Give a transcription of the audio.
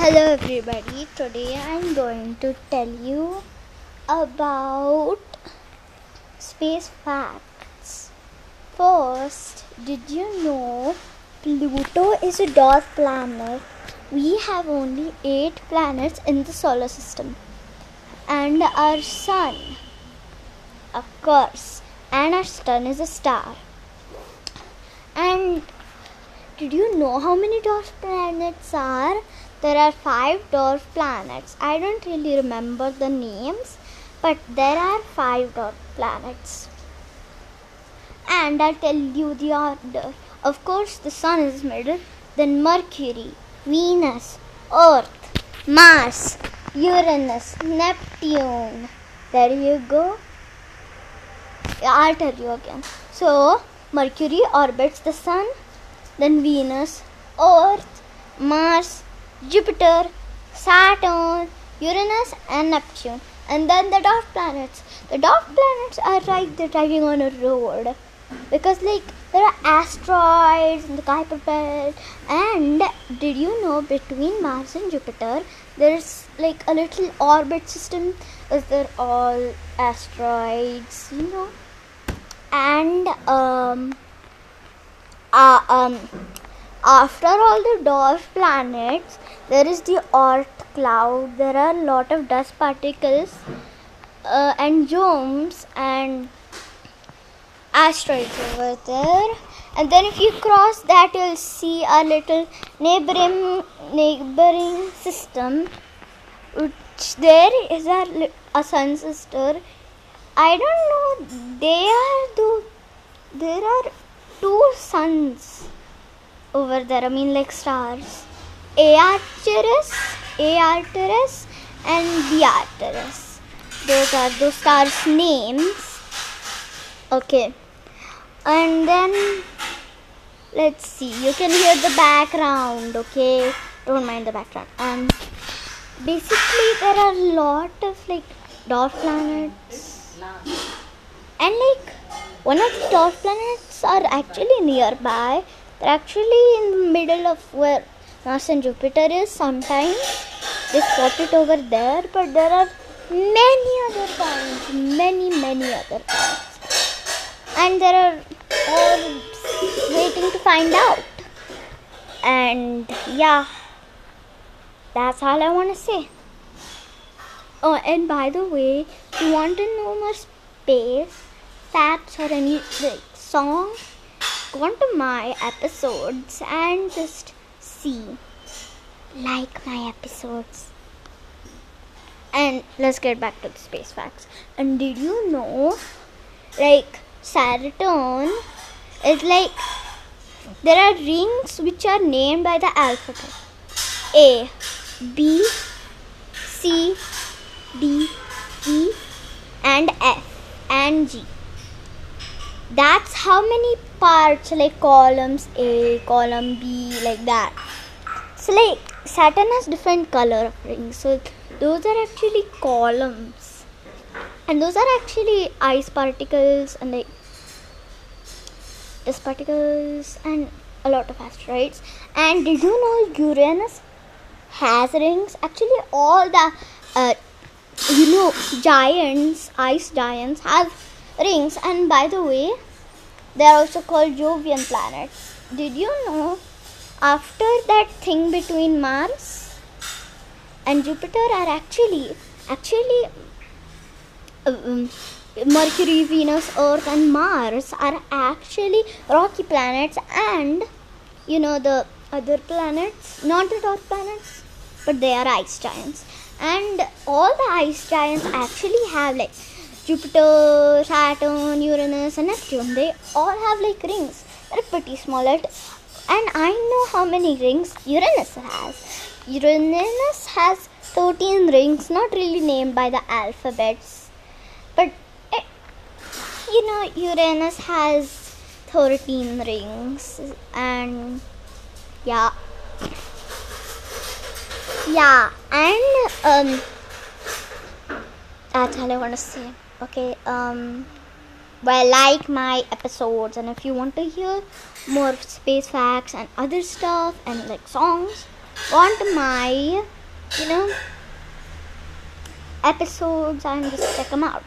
Hello, everybody. Today I'm going to tell you about space facts. First, did you know Pluto is a dwarf planet? We have only eight planets in the solar system, and our sun, of course, and our sun is a star. And did you know how many dwarf planets are? There are five dwarf planets. I don't really remember the names, but there are five dwarf planets. And I'll tell you the order. Of course, the Sun is middle, then Mercury, Venus, Earth, Mars, Uranus, Neptune. There you go. I'll tell you again. So, Mercury orbits the Sun, then Venus, Earth, Mars, Jupiter, Saturn, Uranus, and Neptune. And then the dwarf planets. The dwarf planets are like they're driving on a road because, like, there are asteroids in the Kuiper belt. And did you know between Mars and Jupiter there's like a little orbit system? Is they're all asteroids, you know? And um, uh, um, after all the dwarf planets, there is the Oort cloud. There are a lot of dust particles uh, and domes and asteroids over there. And then if you cross that, you'll see a little neighboring neighboring system, which there is a, a sun sister. I don't know. They are the there are two suns over there. I mean, like stars. A Arcturus, Arcturus, and the Arcturus. Those are those stars' names. Okay, and then let's see. You can hear the background. Okay, don't mind the background. And basically, there are a lot of like dwarf planets, and like one of the dwarf planets are actually nearby they're actually in the middle of where Mars and Jupiter is. Sometimes they spot it over there, but there are many other points, many, many other points. And there are orbs waiting to find out. And yeah, that's all I want to say. Oh, and by the way, if you want to know more space facts or any like, song, go on to my episodes and just see. Like my episodes. And let's get back to the space facts. And did you know, like, Saturn is like, there are rings which are named by the alphabet A, B, C, D, E, and F, and G that's how many parts like columns a column b like that. So like saturn has different color rings. So those are actually columns. And those are actually ice particles and like dust particles and a lot of asteroids. And did you know uranus has rings? Actually all the uh, you know giants ice giants have rings and by the way they are also called jovian planets. Did you know after that thing between mars and jupiter are actually actually um, mercury venus earth and mars are actually rocky planets and you know the other planets not the dwarf planets but they are ice giants. And all the ice giants actually have like Jupiter, Saturn, Uranus, and Neptune. They all have like rings. They're pretty small. And I know how many rings Uranus has. Uranus has 13 rings, not really named by the alphabets, but it, you know, Uranus has 13 rings, and yeah, yeah, and um, that's all I want to say okay um well like my episodes and if you want to hear more space facts and other stuff and like songs want my, you know, episodes and just check them out.